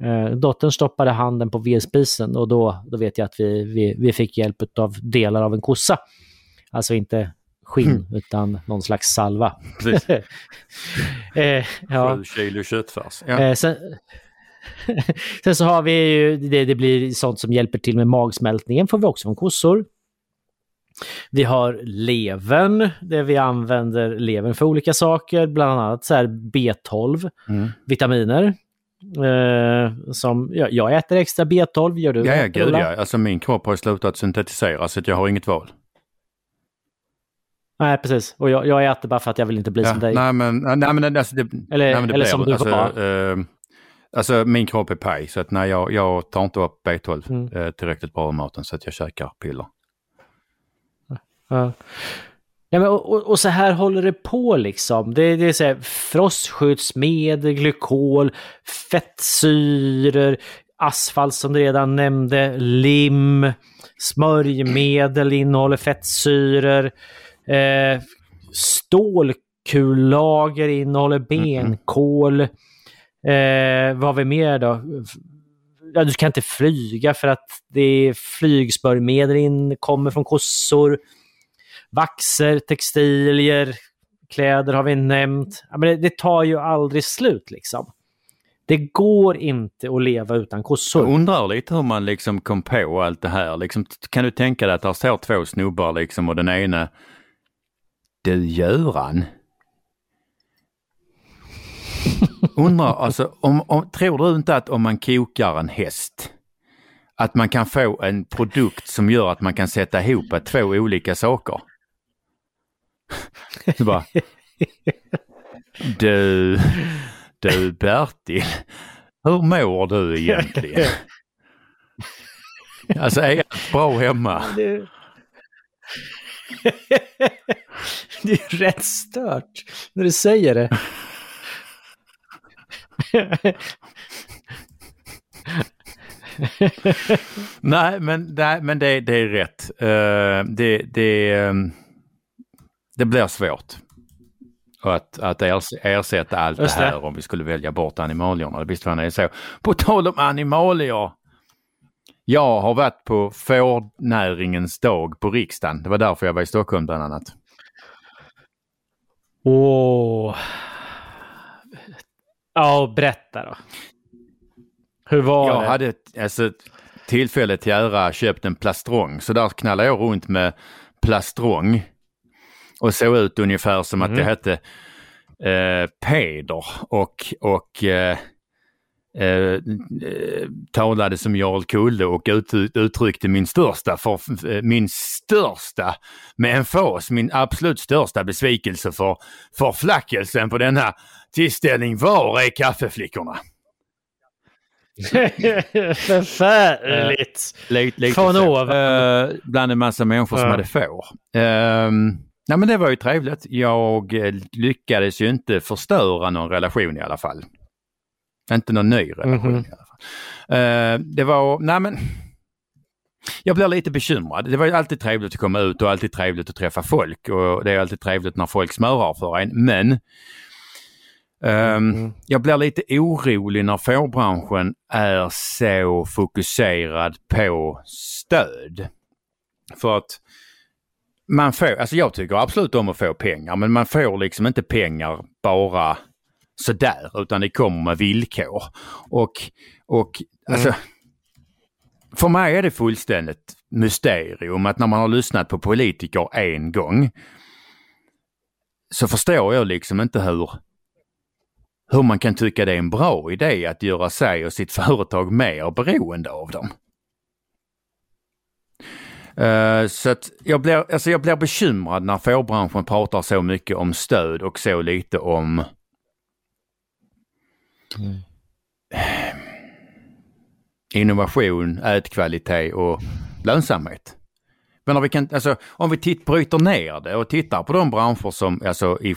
Eh, dottern stoppade handen på vedspisen och då, då vet jag att vi, vi, vi fick hjälp av delar av en kossa. Alltså inte skinn utan någon slags salva. Precis. eh, ja. Sju kilo köttfärs. Ja. Eh, sen, sen så har vi ju, det, det blir sånt som hjälper till med magsmältningen, får vi också från kossor. Vi har levern, där vi använder levern för olika saker, bland annat så här B12, Mm. vitaminer. Eh, som, ja, jag äter extra B12, gör du? Ja, gud ja. Alltså min kropp har slutat syntetisera så jag har inget val. Nej, precis. Och jag, jag äter bara för att jag vill inte bli Ja, som dig. nej, men, nej, men, alltså, det, Eller- nej, men det eller blir- som du alltså, var. eh, Alltså min kropp är paj så att nej, jag, jag tar inte upp B12 Mm. eh, tillräckligt bra i maten så att jag käkar piller. Ja. Ja, men, och, och- så här håller det på liksom. Det, det är så här, frostskyddsmedel, glykol, fettsyror, asfalt som du redan nämnde, lim, smörjmedel innehåller fettsyror, eh, stålkullager innehåller benkol. Eh, vad har vi mer då? Ja, du kan inte flyga för att det är flygsmörjmedel in, kommer från kossor. Vaxer, textilier, kläder har vi nämnt. Ja, men det, det tar ju aldrig slut liksom. Det går inte att leva utan Jag kossor. undrar lite hur man liksom kom på allt det här. Liksom, kan du tänka dig att där står två snubbar liksom och den ena du Göran. Undrar alltså, om, om, tror du inte att om man kokar en häst att man kan få en produkt som gör att man kan sätta ihop två olika saker? Du bara, du, du Bertil, hur mår du egentligen? Alltså är allt bra hemma? Det... är rätt stört när du säger det. Nej, men, nej, men det, det är rätt. Eh, det, det, ehm, det blir svårt att, att ers- ersätta allt det Just det. här om vi skulle välja bort animalierna. Visst fan är det så. På tal om animalier. Jag har varit på fårnäringens dag på riksdagen. Det var därför jag var i Stockholm bland annat. Åh. Ja, berätta då. Hur var Jag det? hade alltså, tillfälle till ära köpt en plastrong så där knallade jag runt med plastrong och såg ut ungefär som att Mhm. det hette eh, Peder och, och eh, eh, eh, talade som Jarl Kulle och ut, uttryckte min största, för, eh, min största med emfas, min absolut största besvikelse för förflackelsen på denna tillställning. Var är kaffeflickorna? Förfärligt. Lite, lite Från ovan. Eh, bland en massa människor som Ja. hade får. Uh, nej men det var ju trevligt. Jag eh, lyckades ju inte förstöra någon relation i alla fall. Inte någon ny relation Mhm. i alla fall. Eh, det var, nej men. Jag blir lite bekymrad. Det var ju alltid trevligt att komma ut och alltid trevligt att träffa folk och det är alltid trevligt när folk smörar för en. Men ehm, Mm. jag blir lite orolig när fårbranschen är så fokuserad på stöd. För att man får, alltså jag tycker absolut om att få pengar men man får liksom inte pengar bara sådär utan det kommer med villkor. Och, och alltså, för mig är det fullständigt mysterium att när man har lyssnat på politiker en gång så förstår jag liksom inte hur, hur man kan tycka det är en bra idé att göra sig och sitt företag mer beroende av dem. Eh, så att jag blir, alltså jag blir bekymrad när fårbranschen pratar så mycket om stöd och så lite om innovation, ätkvalitet och lönsamhet. Men om vi, kan, alltså, om vi titt, bryter ner det och tittar på de branscher som, alltså, i,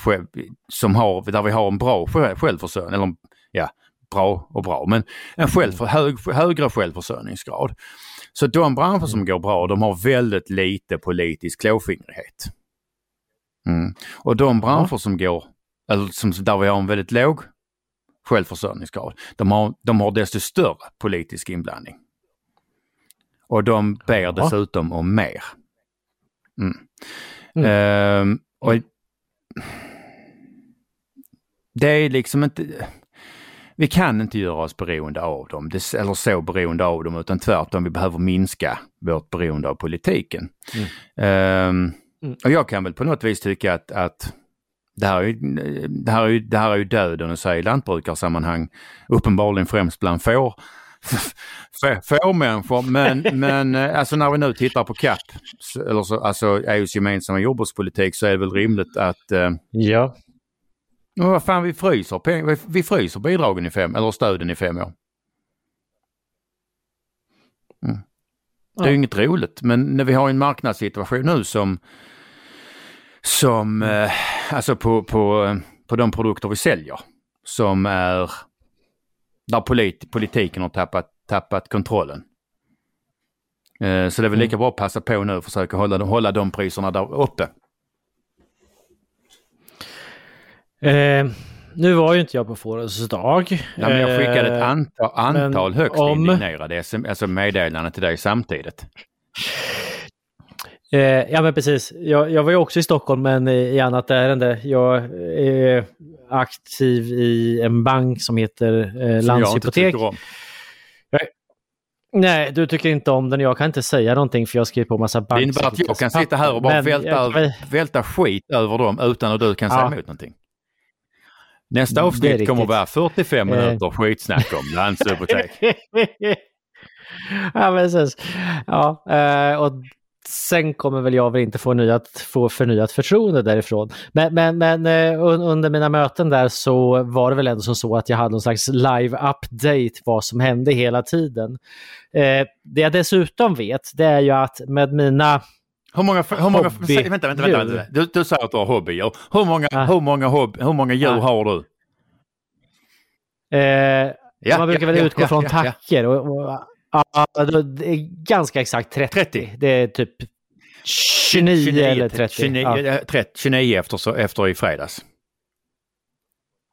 som har, där vi har en bra själv- självförsörjning, eller ja, bra och bra, men en själv, hög, högre självförsörjningsgrad. Så de branscher som går bra, de har väldigt lite politisk klåfingrighet. Mm. Och de branscher som går, eller som, där vi har en väldigt låg självförsörjningsgrad, de har, de har desto större politisk inblandning. Och de ber Ja. dessutom om mer. Mm. Mm. Ehm, och det är liksom inte... Vi kan inte göra oss beroende av dem, eller så beroende av dem, utan tvärtom, vi behöver minska vårt beroende av politiken. Ehm, Mm. och jag kan väl på något vis tycka att, att det här, är ju, det, här är ju, det här är ju döden att säga i lantbrukarsammanhang, uppenbarligen främst bland får, fårmänniskor. Men, men eh, alltså när vi nu tittar på CAP, eller så, alltså EUs gemensamma jordbrukspolitik, så är det väl rimligt att eh, Ja. Men vad fan, vi fryser, vi fryser bidragen i fem, eller stöden i fem år. Mm. Det är ju Ja. inget roligt, men när vi har en marknadssituation nu som, som eh, alltså på, på, på de produkter vi säljer, som är där polit, politiken har tappat, tappat kontrollen. Eh, så det är väl lika bra att passa på nu och försöka hålla, hålla de priserna där uppe. Eh, nu var ju inte jag på Fårens dag. Ja, men jag skickade ett Eh, antal, antal högst om- indignerade alltså meddelanden till dig samtidigt. Eh, ja men precis. Jag, jag var ju också i Stockholm men i, annat ärende. Jag är aktiv i en bank som heter eh, Landshypotek. Nej, du tycker inte om den. Jag kan inte säga någonting för jag skriver på massa Det innebär att jag kan sitta här och bara välta, jag- välta skit över dem utan att du kan säga Ja. emot någonting. Nästa är avsnitt kommer riktigt. vara 45 Eh. minuter skitsnack om Landshypotek. ja, precis. Ja, eh, och sen kommer väl jag väl inte få, nyat, få förnyat förtroende därifrån. Men, men, men eh, un, under mina möten där så var det väl ändå som så att jag hade någon slags live-update vad som hände hela tiden. Eh, det jag dessutom vet det är ju att med mina Hur många, hur många, Hobby- vänta, vänta, vänta, vänta. Du, du säger att du har hobbyer. Hur många, Ja. hur många, hobb, hur många djur Ja. har du? Eh, Ja, man brukar ja, väl utgå ja, från ja. tacker. Och, och, ja, det är ganska exakt 30. 30. Det är typ 29, eller 30. 29, ja. ja, 30, 29 efter, efter i fredags.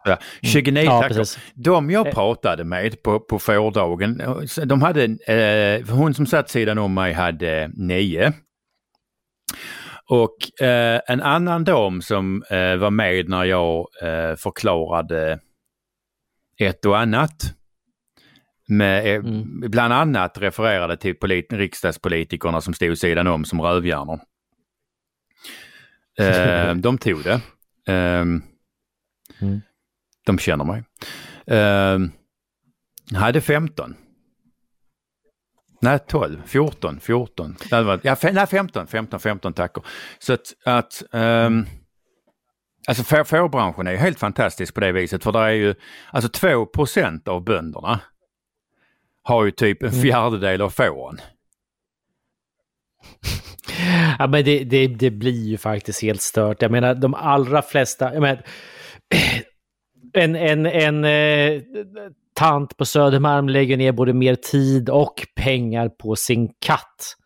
Ja, 29 Ja, tackor. precis. De jag Eh. pratade med på, på fårdagen, de hade, eh, hon som satt sidan om mig hade nio. Och eh, en annan dam som eh, var med när jag eh, förklarade ett och annat. Med, eh, Mm. Bland annat refererade till polit- riksdagspolitikerna som stod sidan om som rövhjärnor. Eh, de tog det. Ehm, Mm. De känner mig. Ehm, hade 15. Nej, 12, 14, 14. Det hade varit, ja, nej, 15, 15, 15 tackor. Så att, att um, alltså får- fårbranschen är helt fantastisk på det viset för det är ju, alltså 2 av bönderna har ju typ en fjärdedel av fåren. Ja, men det, det, det blir ju faktiskt helt stört. Jag menar, de allra flesta... Jag menar, en en, en eh, tant på Södermalm lägger ner både mer tid och pengar på sin katt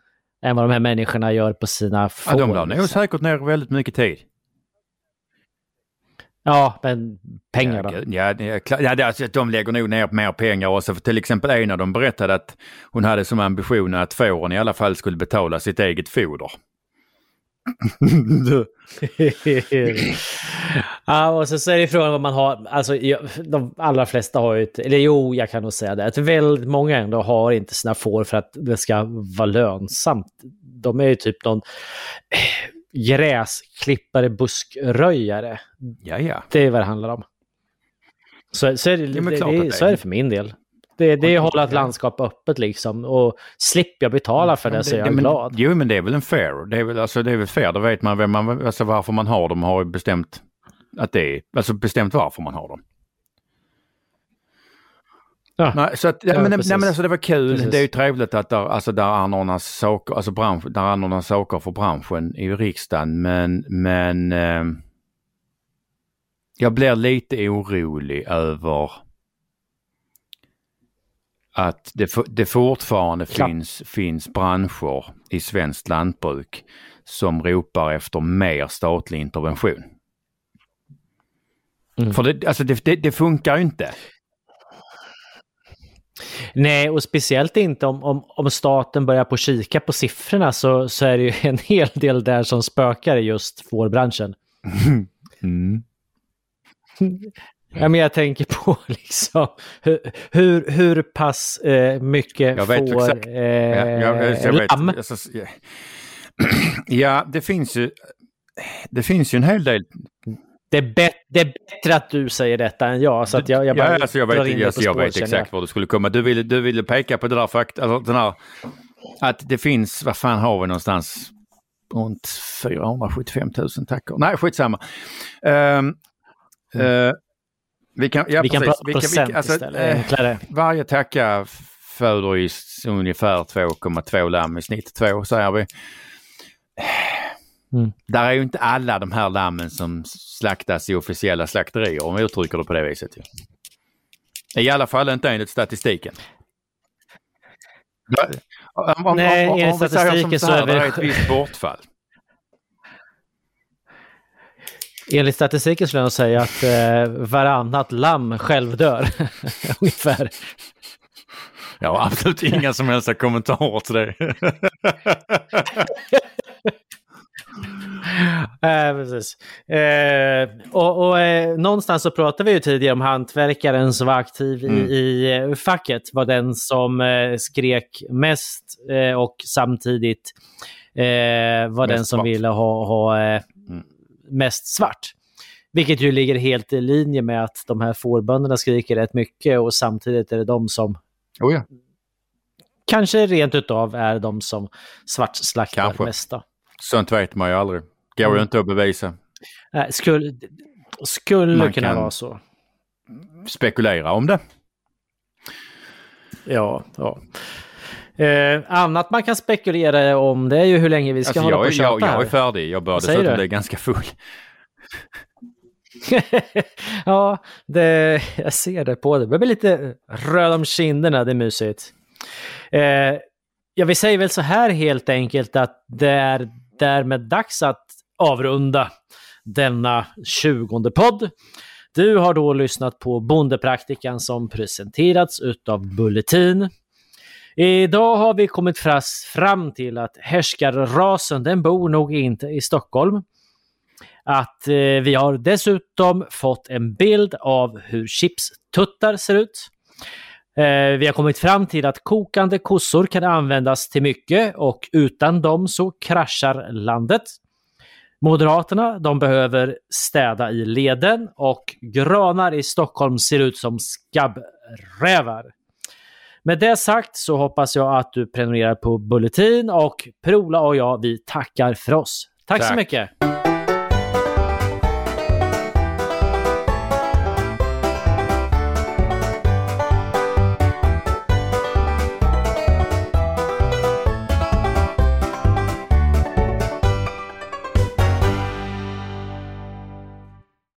än vad de här människorna gör på sina får. Ja, de la nog säkert ner väldigt mycket tid. Ja, men pengar då? Ja, ja, ja, är alltså, de lägger nog ner mer pengar också. För till exempel en av dem berättade att hon hade som ambition att fåren i alla fall skulle betala sitt eget foder. ja, och så, så är det frågan vad man har. Alltså, de allra flesta har ju ett, eller jo, jag kan nog säga det, att väldigt många ändå har inte sina får för att det ska vara lönsamt. De är ju typ någon gräsklippare, buskröjare. Ja, ja. Det är vad det handlar om. Så, så, är, det, Ja, det, det, så är. det för min del. Det, det är att hålla ett landskap öppet liksom. Och slipper jag betala för det så är jag men, glad. Jo, men det är väl en fair. Det är väl, alltså, det är väl fair. Då vet man, vem man alltså, varför man har dem. Har bestämt att det är, alltså bestämt varför man har dem. Ja. Nej, så att, ja, Ja, men, precis. nej, men alltså det var kul. Precis. Det är ju trevligt att där, alltså, där anordnas saker, alltså bransch, där anordnas saker för branschen i riksdagen. Men, men eh, jag blir lite orolig över att det, det fortfarande Klart. finns, finns branscher i svenskt lantbruk som ropar efter mer statlig intervention. Mm. För det, alltså det, det, det funkar ju inte. Nej, och speciellt inte om, om, om staten börjar på kika på siffrorna så, så är det ju en hel del där som spökar i just fårbranschen. Mm. Ja, men jag tänker på liksom hur, hur, hur pass eh, mycket Jag vet får exakt. eh, Ja, jag, jag vet. lamm. Ja, det finns ju det finns ju en hel del. Det är, bet, det är bättre att du säger detta än jag. Så att jag, jag bara ja, alltså jag vet, in alltså jag vet exakt var du skulle komma. Du ville, du ville peka på det där fakt, alltså den här, att det finns, vad fan har vi någonstans, runt 475 000 tackor. Nej, skitsamma. Um, Eh, vi kan, ja, vi kan prata Vi kan- vi procent kan- alltså, istället. eh. Varje tacka föder s- ungefär 2,2 lamm i snitt, två säger vi. Mm. Där är ju inte alla de här lammen som slaktas i officiella slakterier om vi uttrycker det på det viset. ju. I alla fall inte enligt statistiken. Om, om, Nej, om, om, enligt vi säger som statistiken så så här, är det vi- är ett visst bortfall. Enligt statistiken skulle jag säga att eh, varannat lamm självdör. Ungefär. Jag har absolut inga som helst kommentarer till det. Eh, precis. Eh, och och eh, någonstans så pratade vi ju tidigare om hantverkaren som var aktiv Mm. i, i eh, facket var den som eh, skrek mest eh, och samtidigt var den som svart. ville ha, ha Mm. mest svart. Vilket ju ligger helt i linje med att de här fårbönderna skriker rätt mycket och samtidigt är det de som oh ja. kanske rent utav är de som svartslaktar mest. då. Sånt vet man ju aldrig. Går ju Mm. inte att bevisa. Nej, skulle skulle Man kunna vara så. Spekulera om det. Ja, ja. Eh, annat man kan spekulera om det är ju hur länge vi ska Alltså, hålla jag, på och köta jag, jag är färdig. Jag börjar dessutom bli ganska full. ja, det, jag ser det på dig. Jag blir lite röd om kinderna, det är mysigt. Eh, ja, vi säger väl så här helt enkelt att det är därmed dags att avrunda denna tjugonde podd. Du har då lyssnat på Bondepraktikan som presenterats utav Bulletin. Idag har vi kommit fram till att härskarrasen den bor nog inte i Stockholm. Att eh, vi har dessutom fått en bild av hur chipstuttar ser ut. Eh, vi har kommit fram till att kokande kossor kan användas till mycket och utan dem så kraschar landet. Moderaterna, de behöver städa i leden och granar i Stockholm ser ut som skabbrävar. Med det sagt så hoppas jag att du prenumererar på Bulletin och Prola och jag, vi tackar för oss. Tack så Tack. mycket!